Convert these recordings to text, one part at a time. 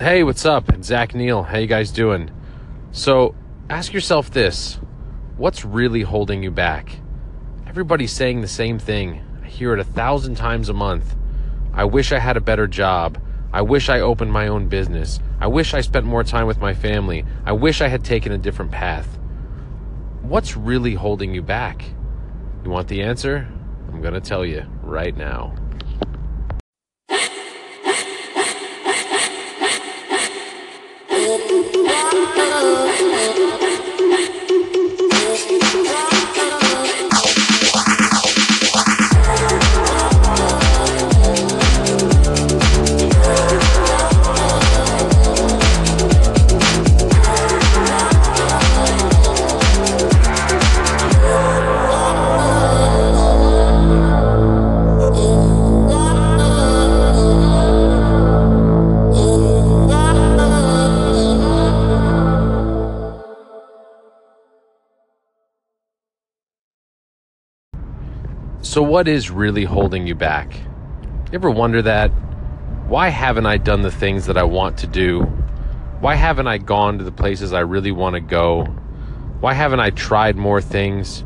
Hey, what's up? Zach Neal. How you guys doing? So, ask yourself this. What's really holding you back? Everybody's saying the same thing. I hear it a thousand times a month. I wish I had a better job. I wish I opened my own business. I wish I spent more time with my family. I wish I had taken a different path. What's really holding you back? You want the answer? I'm going to tell you right now. Oh, So, what is really holding you back? You ever wonder that? Why haven't I done the things that I want to do? Why haven't I gone to the places I really want to go? Why haven't I tried more things,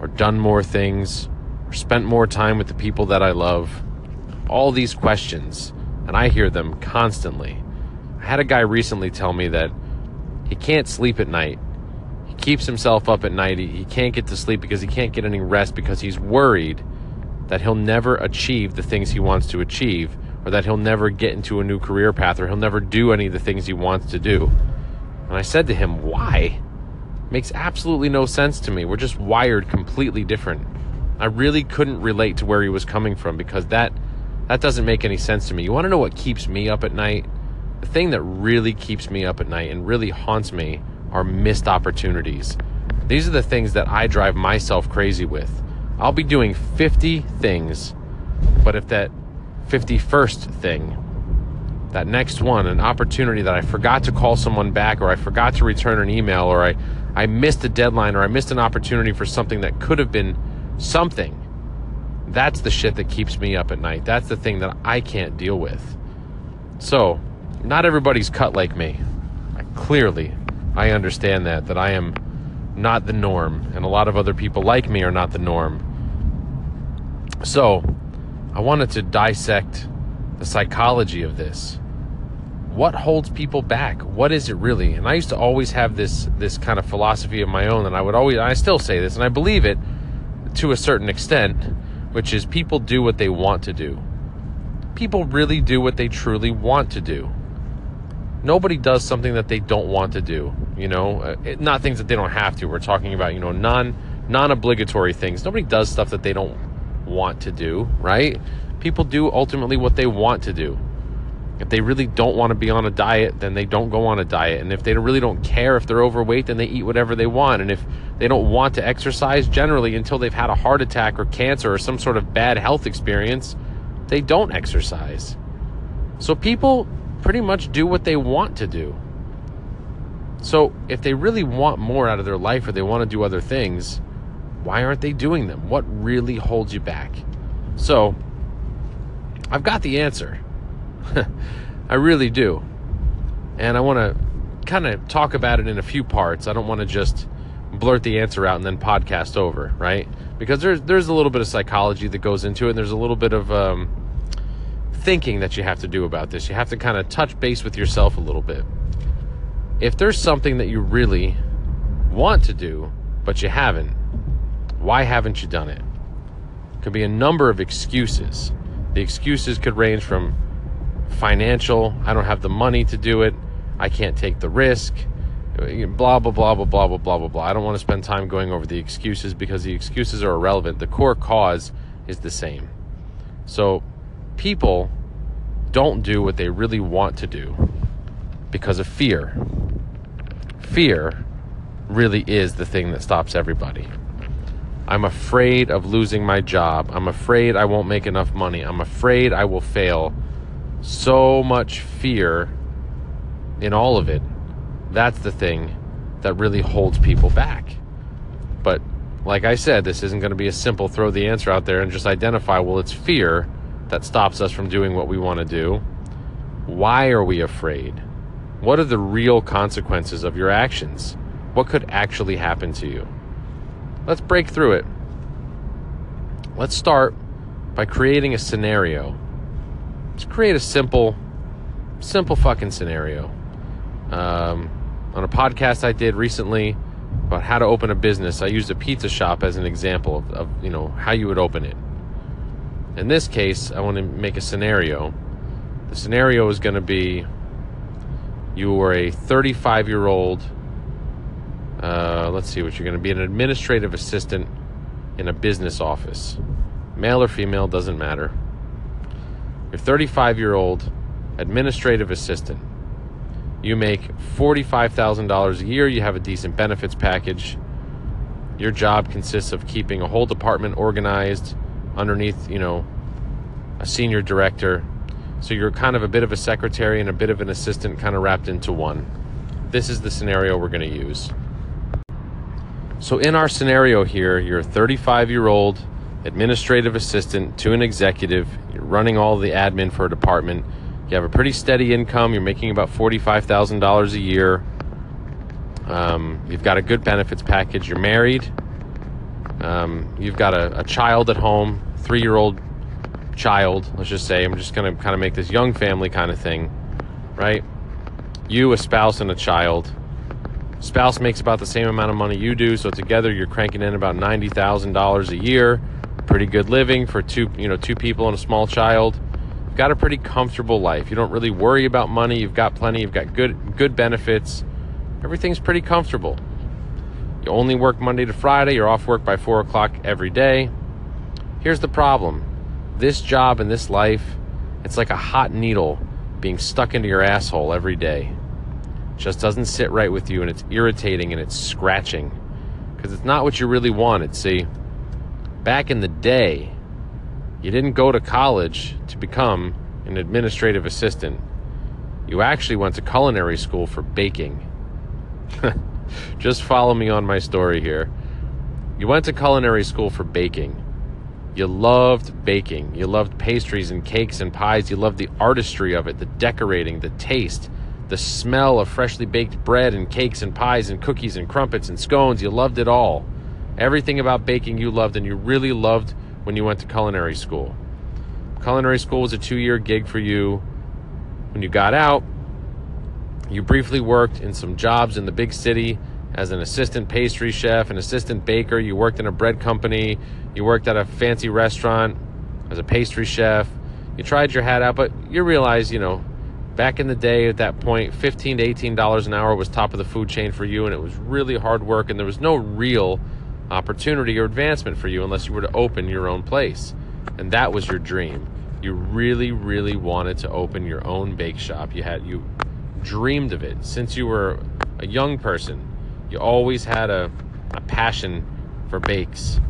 or done more things, or spent more time with the people that I love? All these questions, and I hear them constantly. I had a guy recently tell me that he can't sleep at night keeps himself up at night. He, he can't get to sleep because he can't get any rest because he's worried that he'll never achieve the things he wants to achieve or that he'll never get into a new career path or he'll never do any of the things he wants to do. And I said to him, Why? Makes absolutely no sense to me. We're just wired completely different. I really couldn't relate to where he was coming from because that that doesn't make any sense to me. You want to know what keeps me up at night? The thing that really keeps me up at night and really haunts me are missed opportunities. These are the things that I drive myself crazy with. I'll be doing 50 things, but if that 51st thing, that next one, an opportunity that I forgot to call someone back or I forgot to return an email or I, I missed a deadline or I missed an opportunity for something that could have been something, that's the shit that keeps me up at night. That's the thing that I can't deal with. So, not everybody's cut like me. Clearly I understand that, that I am not the norm, and a lot of other people like me are not the norm. So, I wanted to dissect the psychology of this. What holds people back? What is it really? And I used to always have this this kind of philosophy of my own, and I would always, I still say this, and I believe it to a certain extent, which is people do what they want to do. People really do what they truly want to do nobody does something that they don't want to do you know? Uh, not things that they don't have to. We're talking about you know non non-obligatory things. Nobody does stuff that they don't want to do right? People do ultimately what they want to do. If they really don't want to be on a diet then they don't go on a diet. And if they really don't care if they're overweight then they eat whatever they want. And if they don't want to exercise generally until they've had a heart attack or cancer or some sort of bad health experience they don't exercise. So people pretty much do what they want to do. So, if they really want more out of their life or they want to do other things, why aren't they doing them? What really holds you back? So, I've got the answer. I really do. And I want to kind of talk about it in a few parts. I don't want to just blurt the answer out and then podcast over, right? Because there's there's a little bit of psychology that goes into it, and there's a little bit of um, thinking that you have to do about this. You have to kind of touch base with yourself a little bit. If there's something that you really want to do, but you haven't, why haven't you done it? Could be a number of excuses. The excuses could range from financial, I don't have the money to do it, I can't take the risk, blah, blah, blah, blah, blah, blah, blah, blah, blah. I don't want to spend time going over the excuses because the excuses are irrelevant. The core cause is the same. So people don't do what they really want to do because of fear. Fear really is the thing that stops everybody. I'm afraid of losing my job. I'm afraid I won't make enough money. I'm afraid I will fail. So much fear in all of it. That's the thing that really holds people back. But like I said, this isn't going to be a simple throw the answer out there and just identify, well, it's fear that stops us from doing what we want to do. Why are we afraid? What are the real consequences of your actions? What could actually happen to you? Let's break through it. Let's start by creating a scenario. Let's create a simple, simple fucking scenario. Um, on a podcast I did recently about how to open a business, I used a pizza shop as an example of, of you know how you would open it. In this case, I want to make a scenario. The scenario is going to be you are a 35 year old. Uh, let's see what you're going to be an administrative assistant in a business office. Male or female, doesn't matter. You're 35 year old administrative assistant. You make $45,000 a year. You have a decent benefits package. Your job consists of keeping a whole department organized underneath, you know, a senior director. So you're kind of a bit of a secretary and a bit of an assistant kind of wrapped into one. This is the scenario we're going to use. So in our scenario here, you're a 35 year old administrative assistant to an executive. You're running all the admin for a department. You have a pretty steady income. You're making about $45,000 a year. Um, you've got a good benefits package. You're married. Um, you've got a, a child at home, three year old child, let's just say. I'm just going to kind of make this young family kind of thing, right? You, a spouse, and a child. Spouse makes about the same amount of money you do, so together you're cranking in about $90,000 a year pretty good living for two, you know, two people and a small child. You've got a pretty comfortable life. You don't really worry about money. You've got plenty. You've got good good benefits. Everything's pretty comfortable. You only work Monday to Friday. You're off work by four o'clock every day. Here's the problem: this job and this life, it's like a hot needle being stuck into your asshole every day. It just doesn't sit right with you, and it's irritating and it's scratching because it's not what you really wanted. See back in the day, you didn't go to college to become an administrative assistant. You actually went to culinary school for baking. Just follow me on my story here. You went to culinary school for baking. You loved baking. You loved pastries and cakes and pies. You loved the artistry of it, the decorating, the taste, the smell of freshly baked bread and cakes and pies and cookies and crumpets and scones. You loved it all. Everything about baking you loved and you really loved when you went to culinary school. Culinary school was a two year gig for you. When you got out, you briefly worked in some jobs in the big city as an assistant pastry chef, an assistant baker. You worked in a bread company. You worked at a fancy restaurant as a pastry chef. You tried your hat out, but you realize, you know, back in the day at that point, 15 to $18 an hour was top of the food chain for you, and it was really hard work, and there was no real opportunity or advancement for you unless you were to open your own place. And that was your dream. You really, really wanted to open your own bake shop. You had you dreamed of it since you were a young person. You always had a, a passion for bakes,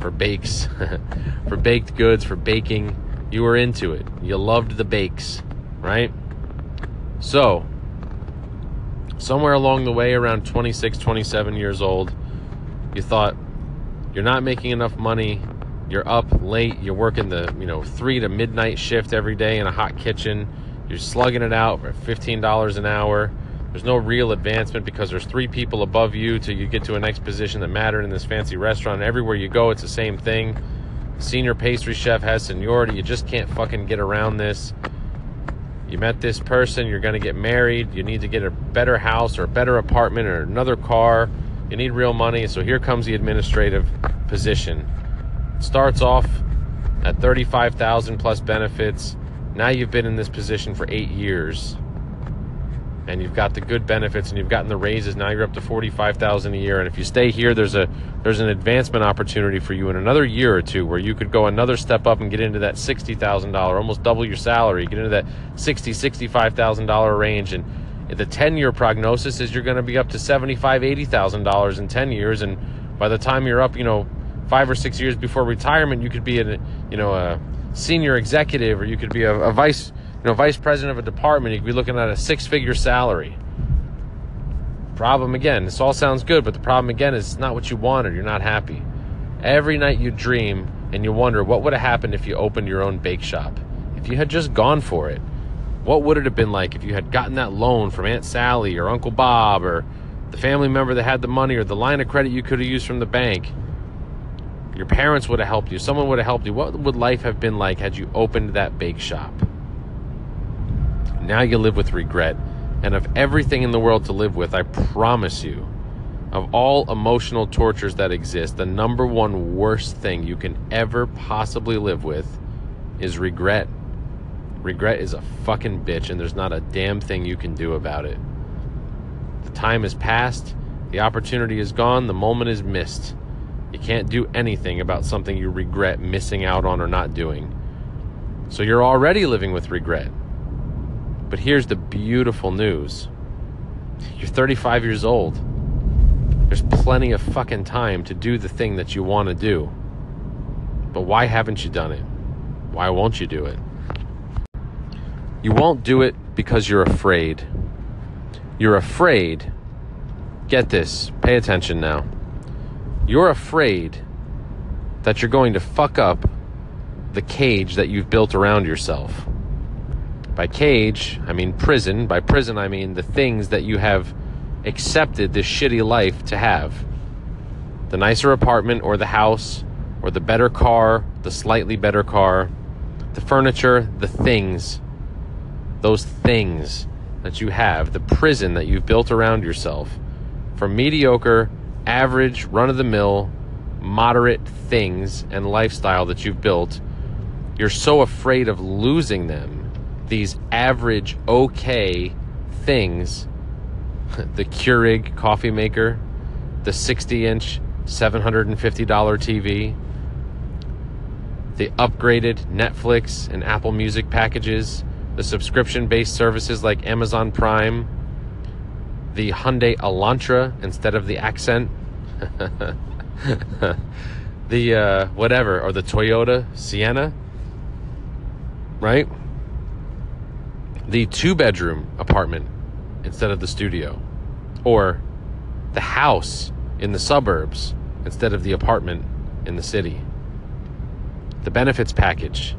for bakes, for baked goods, for baking. You were into it. You loved the bakes, right? So, somewhere along the way, around 26, 27 years old, you thought, you're not making enough money you're up late you're working the you know three to midnight shift every day in a hot kitchen you're slugging it out for $15 an hour there's no real advancement because there's three people above you till you get to a next position that mattered in this fancy restaurant. Everywhere you go it's the same thing. Senior pastry chef has seniority. You just can't fucking get around this. You met this person you're going to get married. You need to get a better house or a better apartment or another car. You need real money, so here comes the administrative position. Starts off at 35,000 plus benefits. Now you've been in this position for 8 years. And you've got the good benefits and you've gotten the raises. Now you're up to 45,000 a year and if you stay here there's a there's an advancement opportunity for you in another year or two where you could go another step up and get into that $60,000, almost double your salary, get into that 60, $65,000 range and the 10 year prognosis is you're going to be up to 75 $80,000 in 10 years and by the time you're up, you know, 5 or 6 years before retirement, you could be a, you know, a senior executive or you could be a, a vice, know, vice president of a department, you could be looking at a six-figure salary. Problem again, this all sounds good, but the problem again is it's not what you wanted. You're not happy. Every night you dream and you wonder what would have happened if you opened your own bake shop. If you had just gone for it What would it have been like if you had gotten that loan from Aunt Sally or Uncle Bob or the family member that had the money or the line of credit you could have used from the bank? Your parents would have helped you. Someone would have helped you. What would life have been like had you opened that bake shop? Now you live with regret. And of everything in the world to live with, I promise you, of all emotional tortures that exist, the number one worst thing you can ever possibly live with is regret. Regret is a fucking bitch, and there's not a damn thing you can do about it. The time has passed, the opportunity is gone, the moment is missed. You can't do anything about something you regret missing out on or not doing. So you're already living with regret. But here's the beautiful news you're 35 years old. There's plenty of fucking time to do the thing that you want to do. But why haven't you done it? Why won't you do it? You won't do it because you're afraid. You're afraid. Get this, pay attention now. You're afraid that you're going to fuck up the cage that you've built around yourself. By cage, I mean prison. By prison, I mean the things that you have accepted this shitty life to have. The nicer apartment or the house or the better car, the slightly better car, the furniture, the things, those things that you have, the prison that you've built around yourself from mediocre, average, run of the mill, moderate things and lifestyle that you've built. You're so afraid of losing them these average, okay things the Keurig coffee maker, the 60 inch, $750 TV, the upgraded Netflix and Apple Music packages, the subscription based services like Amazon Prime, the Hyundai Elantra instead of the Accent, the uh, whatever, or the Toyota Sienna, right? The two bedroom apartment instead of the studio, or the house in the suburbs instead of the apartment in the city. The benefits package,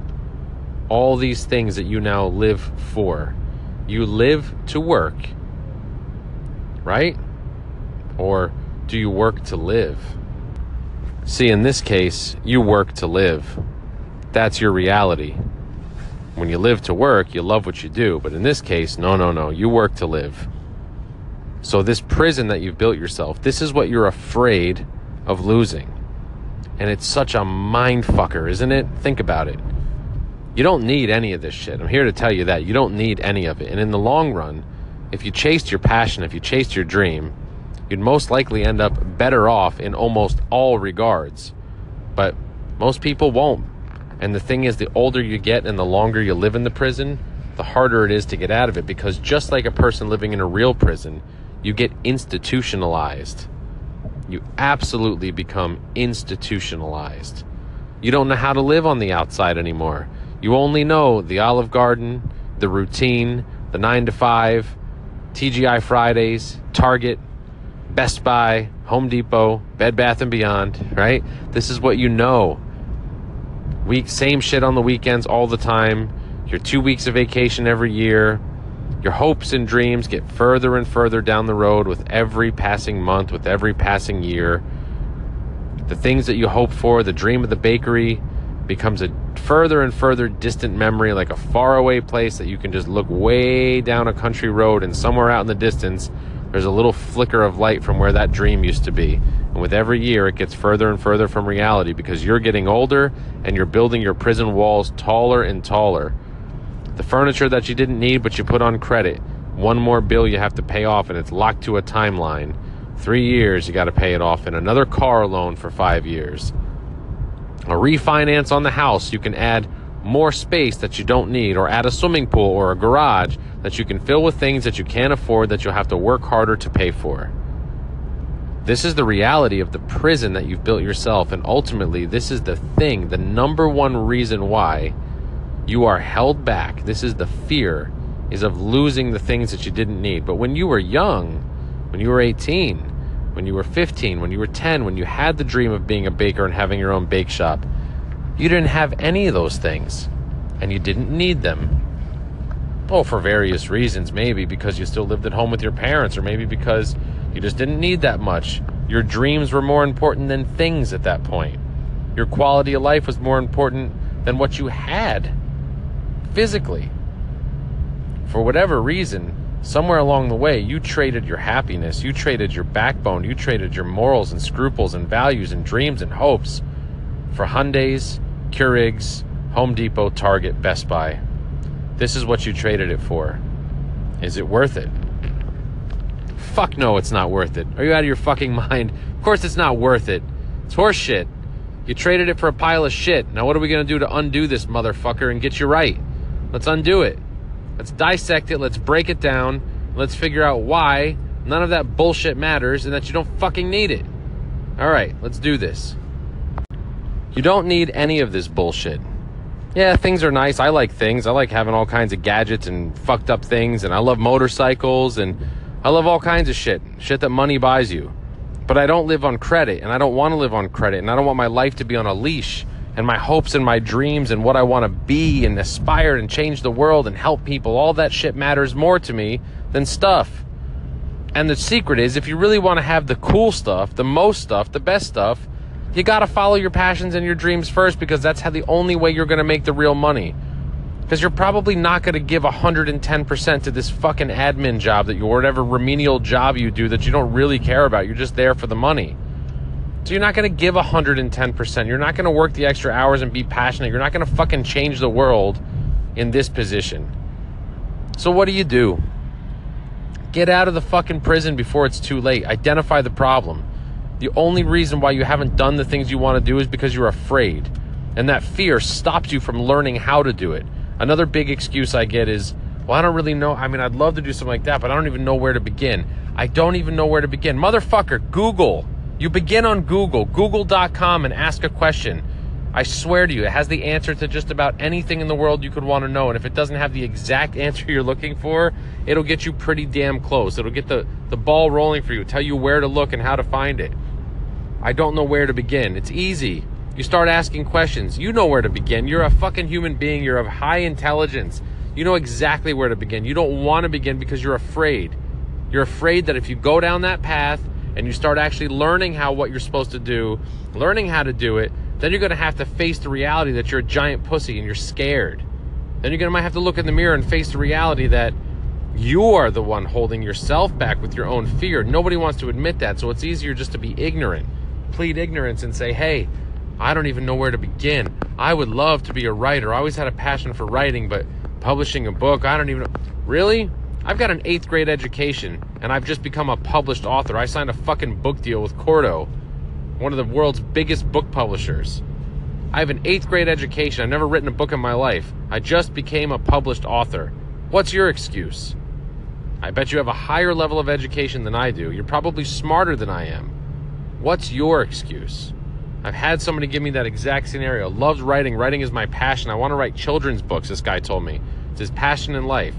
all these things that you now live for. You live to work, right? Or do you work to live? See, in this case, you work to live. That's your reality. When you live to work, you love what you do. But in this case, no, no, no. You work to live. So, this prison that you've built yourself, this is what you're afraid of losing. And it's such a mind fucker, isn't it? Think about it. You don't need any of this shit. I'm here to tell you that. You don't need any of it. And in the long run, if you chased your passion, if you chased your dream, you'd most likely end up better off in almost all regards. But most people won't. And the thing is, the older you get and the longer you live in the prison, the harder it is to get out of it because just like a person living in a real prison, you get institutionalized. You absolutely become institutionalized. You don't know how to live on the outside anymore. You only know the Olive Garden, the routine, the 9 to 5, TGI Fridays, Target, Best Buy, Home Depot, Bed Bath and Beyond, right? This is what you know. Week same shit on the weekends all the time. Your 2 weeks of vacation every year. Your hopes and dreams get further and further down the road with every passing month, with every passing year. The things that you hope for, the dream of the bakery, becomes a further and further distant memory, like a faraway place that you can just look way down a country road and somewhere out in the distance, there's a little flicker of light from where that dream used to be. And with every year, it gets further and further from reality because you're getting older and you're building your prison walls taller and taller. The furniture that you didn't need but you put on credit, one more bill you have to pay off and it's locked to a timeline. Three years, you got to pay it off, and another car loan for five years. A refinance on the house, you can add more space that you don't need, or add a swimming pool or a garage that you can fill with things that you can't afford that you'll have to work harder to pay for. This is the reality of the prison that you've built yourself. And ultimately, this is the thing, the number one reason why you are held back. This is the fear is of losing the things that you didn't need. But when you were young, when you were 18, when you were 15, when you were 10, when you had the dream of being a baker and having your own bake shop, you didn't have any of those things and you didn't need them. Oh, for various reasons. Maybe because you still lived at home with your parents, or maybe because you just didn't need that much. Your dreams were more important than things at that point. Your quality of life was more important than what you had physically. For whatever reason, somewhere along the way, you traded your happiness, you traded your backbone, you traded your morals and scruples and values and dreams and hopes for Hyundais, Keurigs, Home Depot, Target, Best Buy. This is what you traded it for. Is it worth it? Fuck no, it's not worth it. Are you out of your fucking mind? Of course it's not worth it. It's horse shit. You traded it for a pile of shit. Now what are we gonna do to undo this motherfucker and get you right? Let's undo it. Let's dissect it. Let's break it down. Let's figure out why none of that bullshit matters and that you don't fucking need it. All right, let's do this. You don't need any of this bullshit yeah, things are nice. I like things. I like having all kinds of gadgets and fucked up things, and I love motorcycles, and I love all kinds of shit. Shit that money buys you. But I don't live on credit, and I don't want to live on credit, and I don't want my life to be on a leash, and my hopes and my dreams and what I want to be and aspire and change the world and help people. All that shit matters more to me than stuff. And the secret is if you really want to have the cool stuff, the most stuff, the best stuff, you got to follow your passions and your dreams first because that's how the only way you're going to make the real money. Because you're probably not going to give 110% to this fucking admin job that you, or whatever remedial job you do that you don't really care about. You're just there for the money. So you're not going to give 110%. You're not going to work the extra hours and be passionate. You're not going to fucking change the world in this position. So what do you do? Get out of the fucking prison before it's too late. Identify the problem. The only reason why you haven't done the things you want to do is because you're afraid. And that fear stops you from learning how to do it. Another big excuse I get is, well, I don't really know. I mean, I'd love to do something like that, but I don't even know where to begin. I don't even know where to begin. Motherfucker, Google. You begin on Google, google.com, and ask a question. I swear to you, it has the answer to just about anything in the world you could want to know. And if it doesn't have the exact answer you're looking for, it'll get you pretty damn close. It'll get the, the ball rolling for you, tell you where to look and how to find it. I don't know where to begin. It's easy. You start asking questions. You know where to begin. You're a fucking human being. You're of high intelligence. You know exactly where to begin. You don't want to begin because you're afraid. You're afraid that if you go down that path and you start actually learning how what you're supposed to do, learning how to do it, then you're going to have to face the reality that you're a giant pussy and you're scared. Then you're going to might have to look in the mirror and face the reality that you are the one holding yourself back with your own fear. Nobody wants to admit that, so it's easier just to be ignorant plead ignorance and say, hey, I don't even know where to begin. I would love to be a writer. I always had a passion for writing, but publishing a book, I don't even know. Really? I've got an eighth grade education and I've just become a published author. I signed a fucking book deal with Cordo, one of the world's biggest book publishers. I have an eighth grade education. I've never written a book in my life. I just became a published author. What's your excuse? I bet you have a higher level of education than I do. You're probably smarter than I am. What's your excuse? I've had somebody give me that exact scenario. Loves writing. Writing is my passion. I want to write children's books, this guy told me. It's his passion in life.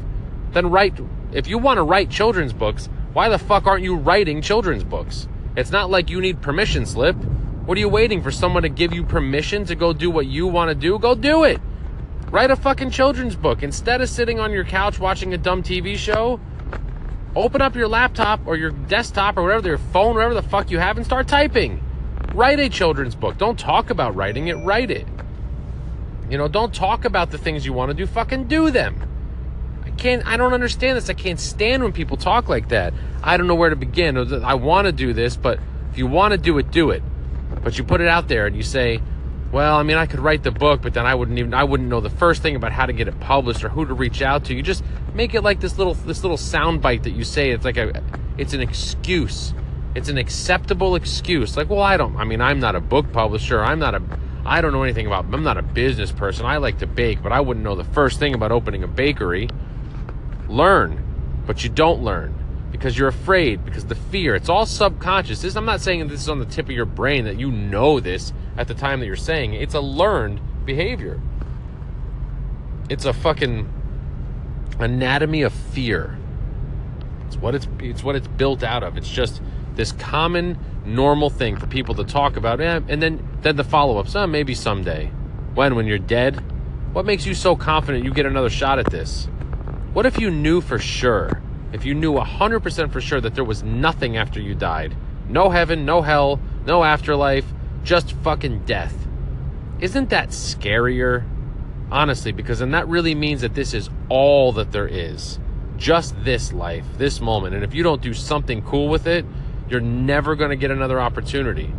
Then write, if you want to write children's books, why the fuck aren't you writing children's books? It's not like you need permission slip. What are you waiting for someone to give you permission to go do what you want to do? Go do it. Write a fucking children's book. Instead of sitting on your couch watching a dumb TV show, Open up your laptop or your desktop or whatever, your phone, whatever the fuck you have, and start typing. Write a children's book. Don't talk about writing it, write it. You know, don't talk about the things you want to do, fucking do them. I can't, I don't understand this. I can't stand when people talk like that. I don't know where to begin. I want to do this, but if you want to do it, do it. But you put it out there and you say, well, I mean, I could write the book, but then I wouldn't even I wouldn't know the first thing about how to get it published or who to reach out to. You just make it like this little this little sound bite that you say. It's like a it's an excuse. It's an acceptable excuse. Like, well, I don't. I mean, I'm not a book publisher. I'm not a. I don't know anything about. I'm not a business person. I like to bake, but I wouldn't know the first thing about opening a bakery. Learn, but you don't learn because you're afraid because the fear. It's all subconscious. This I'm not saying this is on the tip of your brain that you know this at the time that you're saying it. It's a learned behavior. It's a fucking anatomy of fear. It's what it's it's what it's built out of. It's just this common normal thing for people to talk about eh, and then then the follow-ups oh, maybe someday when when you're dead what makes you so confident you get another shot at this What if you knew for sure, if you knew 100% for sure that there was nothing after you died? No heaven, no hell, no afterlife, just fucking death. Isn't that scarier? Honestly, because then that really means that this is all that there is. Just this life, this moment. And if you don't do something cool with it, you're never going to get another opportunity.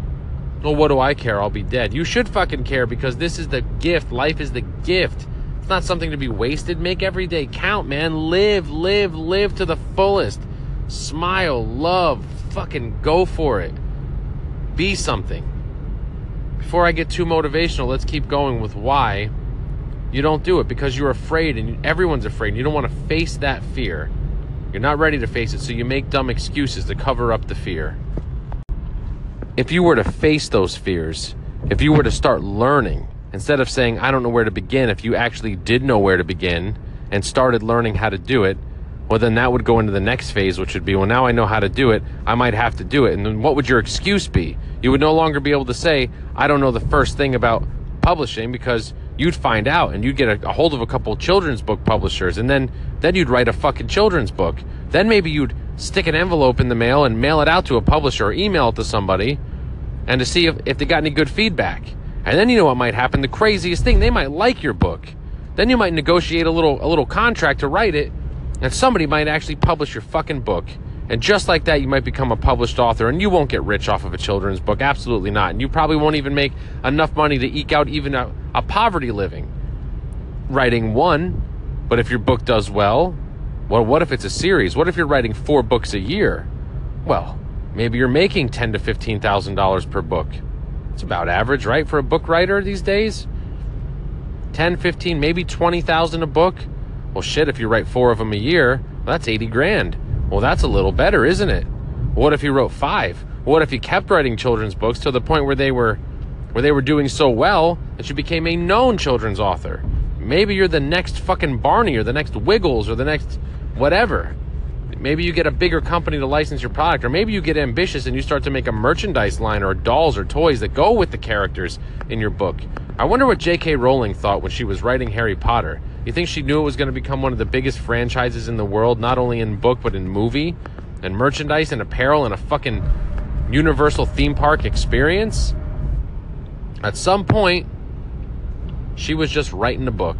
Well, what do I care? I'll be dead. You should fucking care because this is the gift. Life is the gift. It's not something to be wasted. Make every day count, man. Live, live, live to the fullest. Smile, love, fucking go for it. Be something. Before I get too motivational, let's keep going with why you don't do it because you're afraid and everyone's afraid. And you don't want to face that fear. You're not ready to face it, so you make dumb excuses to cover up the fear if you were to face those fears, if you were to start learning, instead of saying, I don't know where to begin, if you actually did know where to begin and started learning how to do it, well, then that would go into the next phase, which would be, well, now I know how to do it. I might have to do it. And then what would your excuse be? You would no longer be able to say, I don't know the first thing about publishing because you'd find out and you'd get a, a hold of a couple children's book publishers and then, then you'd write a fucking children's book. Then maybe you'd stick an envelope in the mail and mail it out to a publisher or email it to somebody and to see if, if they got any good feedback. And then you know what might happen. The craziest thing, they might like your book. Then you might negotiate a little a little contract to write it, and somebody might actually publish your fucking book. And just like that, you might become a published author, and you won't get rich off of a children's book. Absolutely not. And you probably won't even make enough money to eke out even a, a poverty living writing one. But if your book does well, well, what if it's a series? What if you're writing four books a year? Well, maybe you're making ten to fifteen thousand dollars per book. It's about average, right, for a book writer these days? 10, 15, maybe 20,000 a book. Well, shit, if you write four of them a year, well, that's 80 grand. Well, that's a little better, isn't it? What if you wrote five? What if you kept writing children's books to the point where they were where they were doing so well that you became a known children's author? Maybe you're the next fucking Barney or the next Wiggles or the next whatever. Maybe you get a bigger company to license your product, or maybe you get ambitious and you start to make a merchandise line or dolls or toys that go with the characters in your book. I wonder what J.K. Rowling thought when she was writing Harry Potter. You think she knew it was going to become one of the biggest franchises in the world, not only in book but in movie and merchandise and apparel and a fucking universal theme park experience? At some point, she was just writing a book.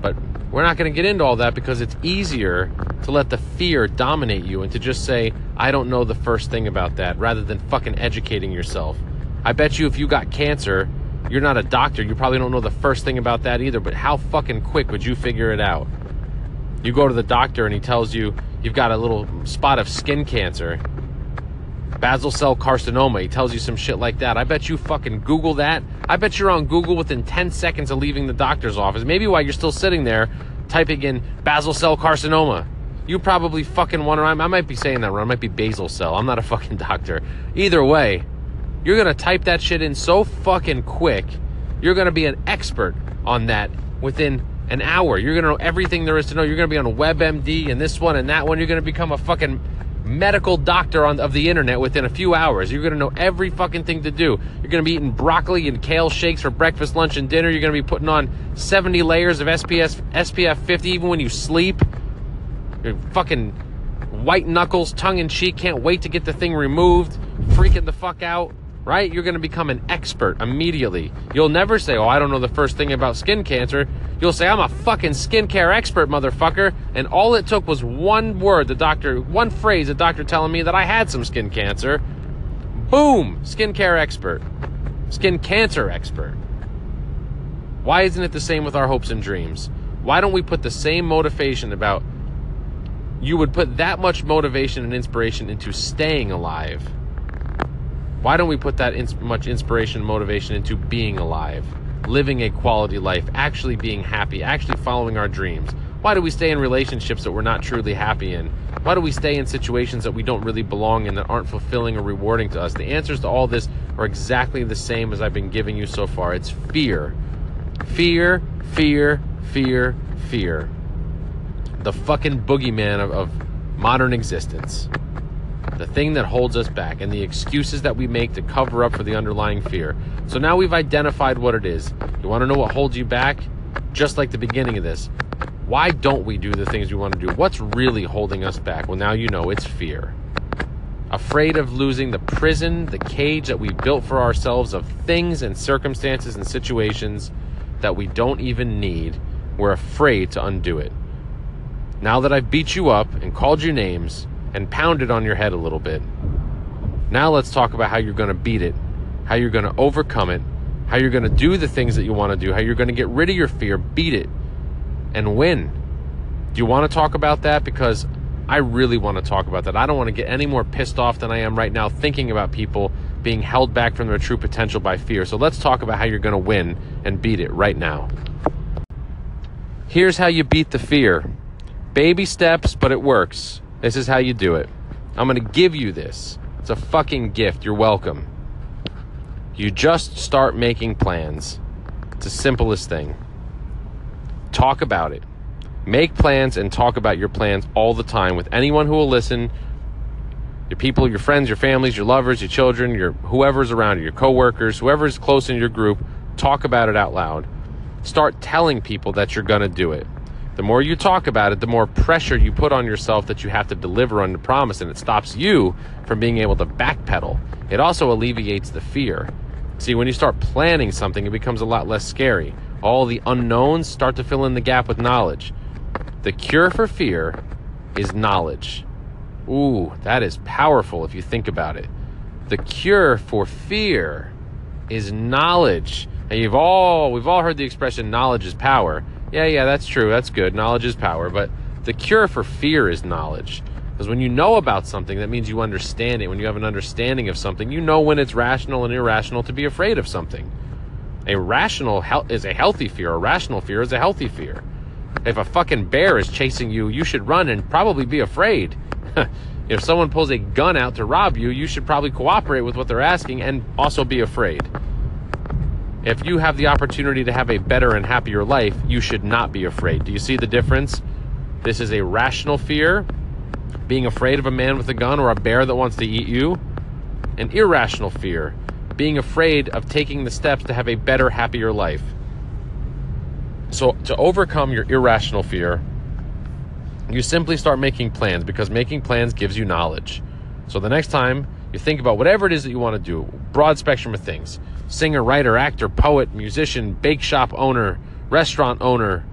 But we're not going to get into all that because it's easier to let the fear dominate you and to just say, I don't know the first thing about that, rather than fucking educating yourself. I bet you if you got cancer, you're not a doctor, you probably don't know the first thing about that either, but how fucking quick would you figure it out? You go to the doctor and he tells you you've got a little spot of skin cancer, basal cell carcinoma. He tells you some shit like that. I bet you fucking Google that. I bet you're on Google within 10 seconds of leaving the doctor's office. Maybe while you're still sitting there typing in basal cell carcinoma. You probably fucking wonder. I might be saying that wrong. It might be basal cell. I'm not a fucking doctor. Either way, you're gonna type that shit in so fucking quick. You're gonna be an expert on that within an hour. You're gonna know everything there is to know. You're gonna be on WebMD and this one and that one. You're gonna become a fucking medical doctor on, of the internet within a few hours. You're going to know every fucking thing to do. You're going to be eating broccoli and kale shakes for breakfast, lunch, and dinner. You're going to be putting on 70 layers of SPS, SPF 50 even when you sleep. You're fucking white knuckles, tongue in cheek, can't wait to get the thing removed, freaking the fuck out right? You're going to become an expert immediately. You'll never say, Oh, I don't know the first thing about skin cancer. You'll say, I'm a fucking skincare expert, motherfucker. And all it took was one word, the doctor, one phrase, the doctor telling me that I had some skin cancer. Boom! Skincare expert. Skin cancer expert. Why isn't it the same with our hopes and dreams? Why don't we put the same motivation about you would put that much motivation and inspiration into staying alive? Why don't we put that much inspiration and motivation into being alive, living a quality life, actually being happy, actually following our dreams? Why do we stay in relationships that we're not truly happy in? Why do we stay in situations that we don't really belong in that aren't fulfilling or rewarding to us? The answers to all this are exactly the same as I've been giving you so far. It's fear. Fear, fear, fear, fear. The fucking boogeyman of, of modern existence the thing that holds us back, and the excuses that we make to cover up for the underlying fear. So now we've identified what it is. You want to know what holds you back? Just like the beginning of this. Why don't we do the things we want to do? What's really holding us back? Well, now you know it's fear. Afraid of losing the prison, the cage that we built for ourselves of things and circumstances and situations that we don't even need. We're afraid to undo it. Now that I've beat you up and called you names and pound it on your head a little bit, now let's talk about how you're going to beat it, how you're going to overcome it, how you're going to do the things that you want to do, how you're going to get rid of your fear, beat it, and win. Do you want to talk about that? Because I really want to talk about that. I don't want to get any more pissed off than I am right now thinking about people being held back from their true potential by fear. So let's talk about how you're going to win and beat it right now. Here's how you beat the fear baby steps, but it works. This is how you do it. I'm going to give you this. It's a fucking gift. You're welcome. You just start making plans. It's the simplest thing. Talk about it. Make plans and talk about your plans all the time with anyone who will listen. Your people, your friends, your families, your lovers, your children, your whoever's around you, your coworkers, whoever's close in your group, talk about it out loud. Start telling people that you're going to do it. The more you talk about it, the more pressure you put on yourself that you have to deliver on the promise, and it stops you from being able to backpedal. It also alleviates the fear. See, when you start planning something, it becomes a lot less scary. All the unknowns start to fill in the gap with knowledge. The cure for fear is knowledge. Ooh, that is powerful if you think about it. The cure for fear is knowledge. And you've all we've all heard the expression knowledge is power. Yeah, yeah, that's true. That's good. Knowledge is power, but the cure for fear is knowledge. Because when you know about something, that means you understand it. When you have an understanding of something, you know when it's rational and irrational to be afraid of something. A rational is a healthy fear. A rational fear is a healthy fear. If a fucking bear is chasing you, you should run and probably be afraid. if someone pulls a gun out to rob you, you should probably cooperate with what they're asking and also be afraid. If you have the opportunity to have a better and happier life, you should not be afraid. Do you see the difference? This is a rational fear being afraid of a man with a gun or a bear that wants to eat you, an irrational fear, being afraid of taking the steps to have a better, happier life. So, to overcome your irrational fear, you simply start making plans because making plans gives you knowledge. So, the next time you think about whatever it is that you want to do, broad spectrum of things singer, writer, actor, poet, musician, bake shop owner, restaurant owner,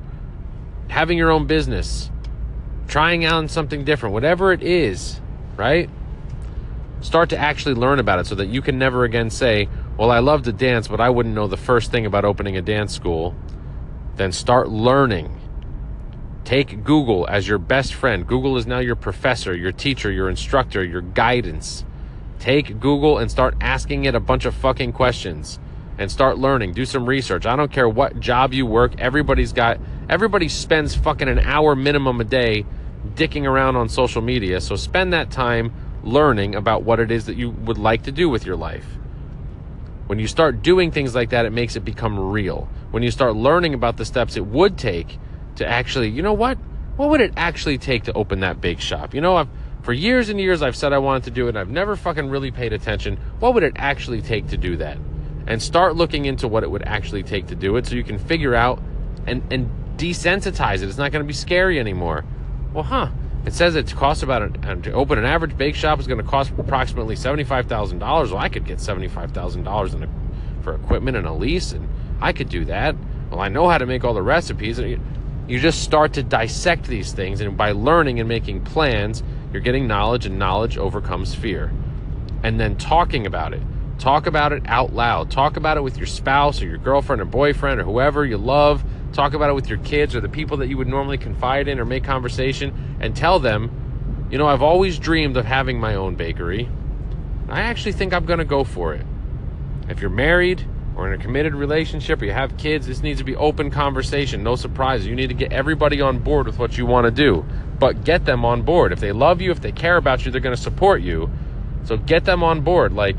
having your own business, trying out something different, whatever it is, right? Start to actually learn about it so that you can never again say, Well, I love to dance, but I wouldn't know the first thing about opening a dance school. Then start learning. Take Google as your best friend. Google is now your professor, your teacher, your instructor, your guidance. Take Google and start asking it a bunch of fucking questions and start learning. Do some research. I don't care what job you work. Everybody's got, everybody spends fucking an hour minimum a day dicking around on social media. So spend that time learning about what it is that you would like to do with your life. When you start doing things like that, it makes it become real. When you start learning about the steps it would take to actually, you know what? What would it actually take to open that bake shop? You know, I've, for years and years I've said I wanted to do it and I've never fucking really paid attention. What would it actually take to do that? And start looking into what it would actually take to do it so you can figure out and, and desensitize it. It's not going to be scary anymore. Well, huh. It says it costs about an, to open an average bake shop is going to cost approximately seventy-five thousand dollars. Well, I could get seventy-five thousand dollars for equipment and a lease, and I could do that. Well, I know how to make all the recipes. You, you just start to dissect these things, and by learning and making plans, you're getting knowledge, and knowledge overcomes fear. And then talking about it. Talk about it out loud. Talk about it with your spouse or your girlfriend or boyfriend or whoever you love talk about it with your kids or the people that you would normally confide in or make conversation and tell them, you know, I've always dreamed of having my own bakery. I actually think I'm going to go for it. If you're married or in a committed relationship or you have kids, this needs to be open conversation, no surprises. You need to get everybody on board with what you want to do, but get them on board. If they love you, if they care about you, they're going to support you. So get them on board. Like,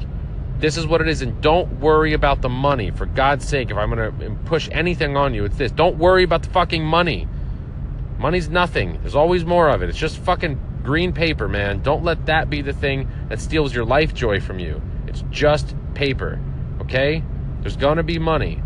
this is what it is. And don't worry about the money. For God's sake, if I'm going to push anything on you, it's this. Don't worry about the fucking money. Money's nothing. There's always more of it. It's just fucking green paper, man. Don't let that be the thing that steals your life joy from you. It's just paper, okay? There's going to be money.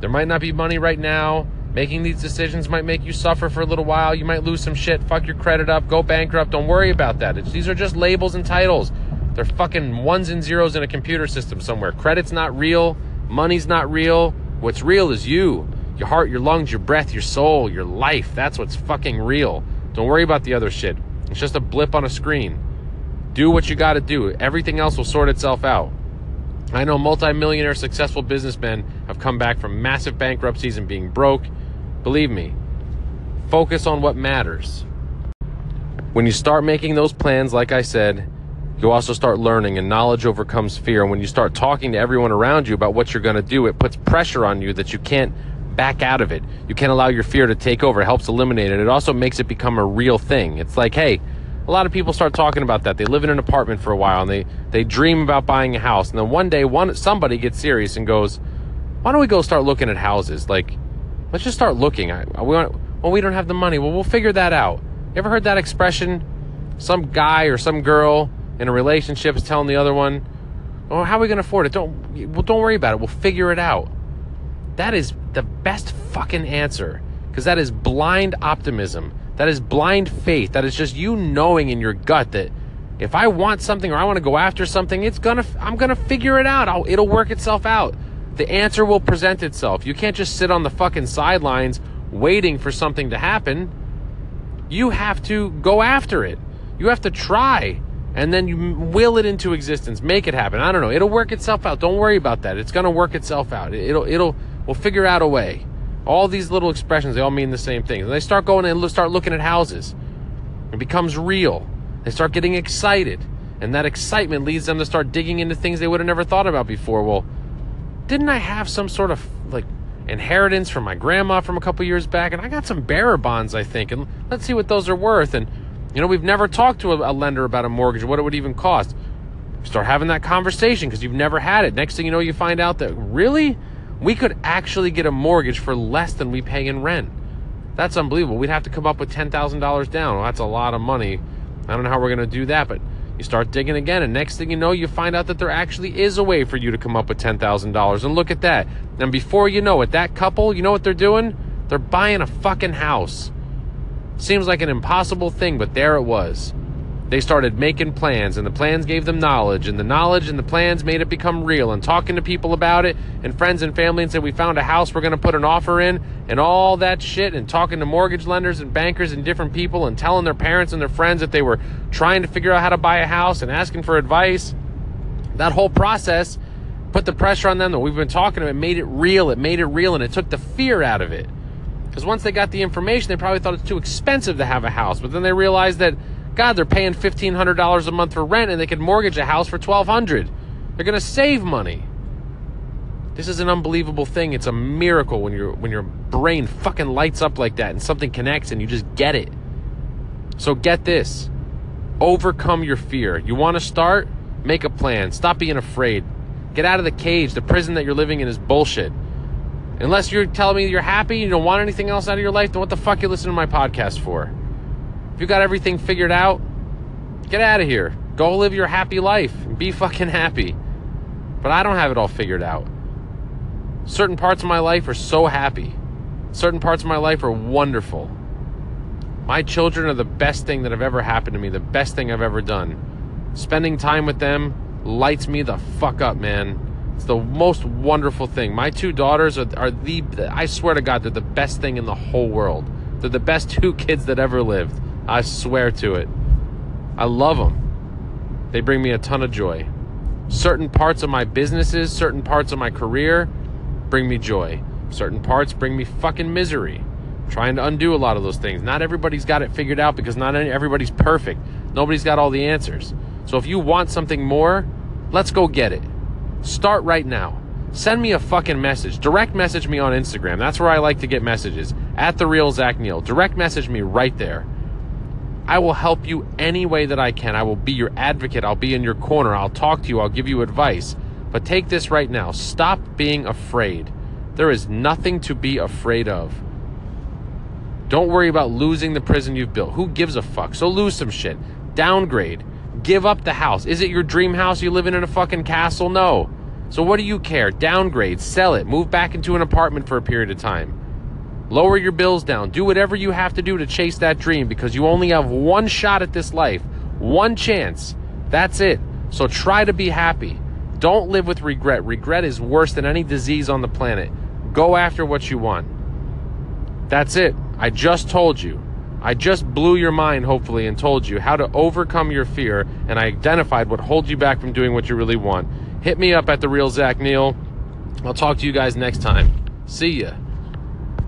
There might not be money right now. Making these decisions might make you suffer for a little while. You might lose some shit, fuck your credit up, go bankrupt. Don't worry about that. It's, these are just labels and titles. They're fucking ones and zeros in a computer system somewhere. Credit's not real, money's not real. What's real is you your heart, your lungs, your breath, your soul, your life. That's what's fucking real. Don't worry about the other shit. It's just a blip on a screen. Do what you got to do. Everything else will sort itself out. I know multimillionaire successful businessmen have come back from massive bankruptcies and being broke. Believe me, focus on what matters. When you start making those plans, like I said, you also start learning and knowledge overcomes fear. And when you start talking to everyone around you about what you're going to do, it puts pressure on you that you can't back out of it. You can't allow your fear to take over. It helps eliminate it. It also makes it become a real thing. It's like, hey, a lot of people start talking about that. They live in an apartment for a while and they, they dream about buying a house. And then one day, one somebody gets serious and goes, "Why don't we go start looking at houses? Like, let's just start looking. I, we want, well, we don't have the money. Well, we'll figure that out." You ever heard that expression? Some guy or some girl in a relationship is telling the other one, "Oh, how are we going to afford it? Don't well, don't worry about it. We'll figure it out." That is the best fucking answer because that is blind optimism. That is blind faith. That is just you knowing in your gut that if I want something or I want to go after something, it's gonna I'm gonna figure it out. I'll, it'll work itself out. The answer will present itself. You can't just sit on the fucking sidelines waiting for something to happen. You have to go after it. You have to try and then you will it into existence. Make it happen. I don't know. It'll work itself out. Don't worry about that. It's going to work itself out. It'll it'll we'll figure out a way. All these little expressions, they all mean the same thing. And they start going and start looking at houses. It becomes real. They start getting excited. And that excitement leads them to start digging into things they would have never thought about before. Well, didn't I have some sort of like inheritance from my grandma from a couple years back? And I got some bearer bonds, I think. And let's see what those are worth. And, you know, we've never talked to a, a lender about a mortgage, what it would even cost. Start having that conversation because you've never had it. Next thing you know, you find out that really? we could actually get a mortgage for less than we pay in rent. That's unbelievable. We'd have to come up with $10,000 down. Well, that's a lot of money. I don't know how we're going to do that, but you start digging again, and next thing you know, you find out that there actually is a way for you to come up with $10,000. And look at that. And before you know it, that couple, you know what they're doing? They're buying a fucking house. Seems like an impossible thing, but there it was they started making plans and the plans gave them knowledge and the knowledge and the plans made it become real. And talking to people about it and friends and family and said we found a house we're going to put an offer in and all that shit and talking to mortgage lenders and bankers and different people and telling their parents and their friends that they were trying to figure out how to buy a house and asking for advice. That whole process put the pressure on them that we've been talking about it made it real. It made it real and it took the fear out of it. Because once they got the information they probably thought it's too expensive to have a house but then they realized that God, they're paying fifteen hundred dollars a month for rent, and they could mortgage a house for twelve hundred. They're gonna save money. This is an unbelievable thing. It's a miracle when your when your brain fucking lights up like that and something connects and you just get it. So get this. Overcome your fear. You want to start? Make a plan. Stop being afraid. Get out of the cage. The prison that you're living in is bullshit. Unless you're telling me you're happy, you don't want anything else out of your life, then what the fuck you listening to my podcast for? If you got everything figured out, get out of here. Go live your happy life and be fucking happy. But I don't have it all figured out. Certain parts of my life are so happy. Certain parts of my life are wonderful. My children are the best thing that have ever happened to me, the best thing I've ever done. Spending time with them lights me the fuck up, man. It's the most wonderful thing. My two daughters are, are the, I swear to God, they're the best thing in the whole world. They're the best two kids that ever lived. I swear to it. I love them. They bring me a ton of joy. Certain parts of my businesses, certain parts of my career bring me joy. Certain parts bring me fucking misery. I'm trying to undo a lot of those things. Not everybody's got it figured out because not everybody's perfect. Nobody's got all the answers. So if you want something more, let's go get it. Start right now. Send me a fucking message. Direct message me on Instagram. That's where I like to get messages. At the real Zach Neil. Direct message me right there. I will help you any way that I can. I will be your advocate. I'll be in your corner. I'll talk to you. I'll give you advice. But take this right now. Stop being afraid. There is nothing to be afraid of. Don't worry about losing the prison you've built. Who gives a fuck? So lose some shit. Downgrade. Give up the house. Is it your dream house? You living in a fucking castle? No. So what do you care? Downgrade. Sell it. Move back into an apartment for a period of time. Lower your bills down. Do whatever you have to do to chase that dream because you only have one shot at this life, one chance. That's it. So try to be happy. Don't live with regret. Regret is worse than any disease on the planet. Go after what you want. That's it. I just told you. I just blew your mind, hopefully, and told you how to overcome your fear, and I identified what holds you back from doing what you really want. Hit me up at the real Zach Neil. I'll talk to you guys next time. See ya.